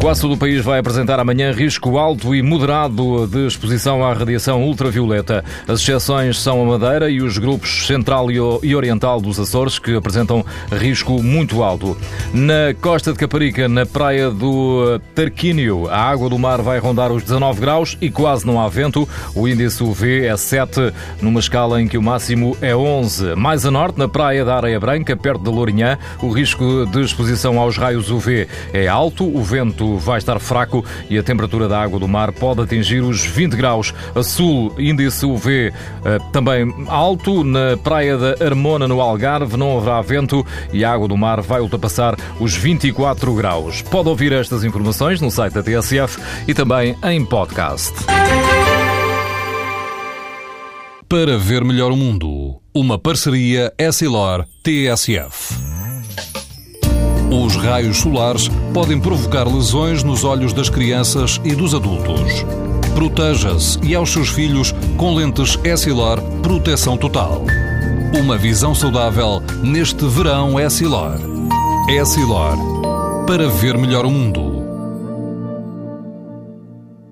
Quase todo o país vai apresentar amanhã risco alto e moderado de exposição à radiação ultravioleta. As exceções são a Madeira e os grupos central e oriental dos Açores, que apresentam risco muito alto. Na costa de Caparica, na praia do Tarquínio, a água do mar vai rondar os 19 graus e quase não há vento. O índice UV é 7, numa escala em que o máximo é 11. Mais a norte, na praia da Areia Branca, perto de Lourinhã, o risco de exposição aos raios UV é alto, o vento vai estar fraco e a temperatura da água do mar pode atingir os 20 graus. A sul, índice UV eh, também alto. Na praia da Armona, no Algarve, não haverá vento e a água do mar vai ultrapassar os 24 graus. Pode ouvir estas informações no site da TSF e também em podcast. Para ver melhor o mundo, uma parceria Essilor-TSF. Os raios solares podem provocar lesões nos olhos das crianças e dos adultos. Proteja-se e aos seus filhos com lentes Essilor Proteção Total. Uma visão saudável neste verão Essilor. Essilor. Para ver melhor o mundo.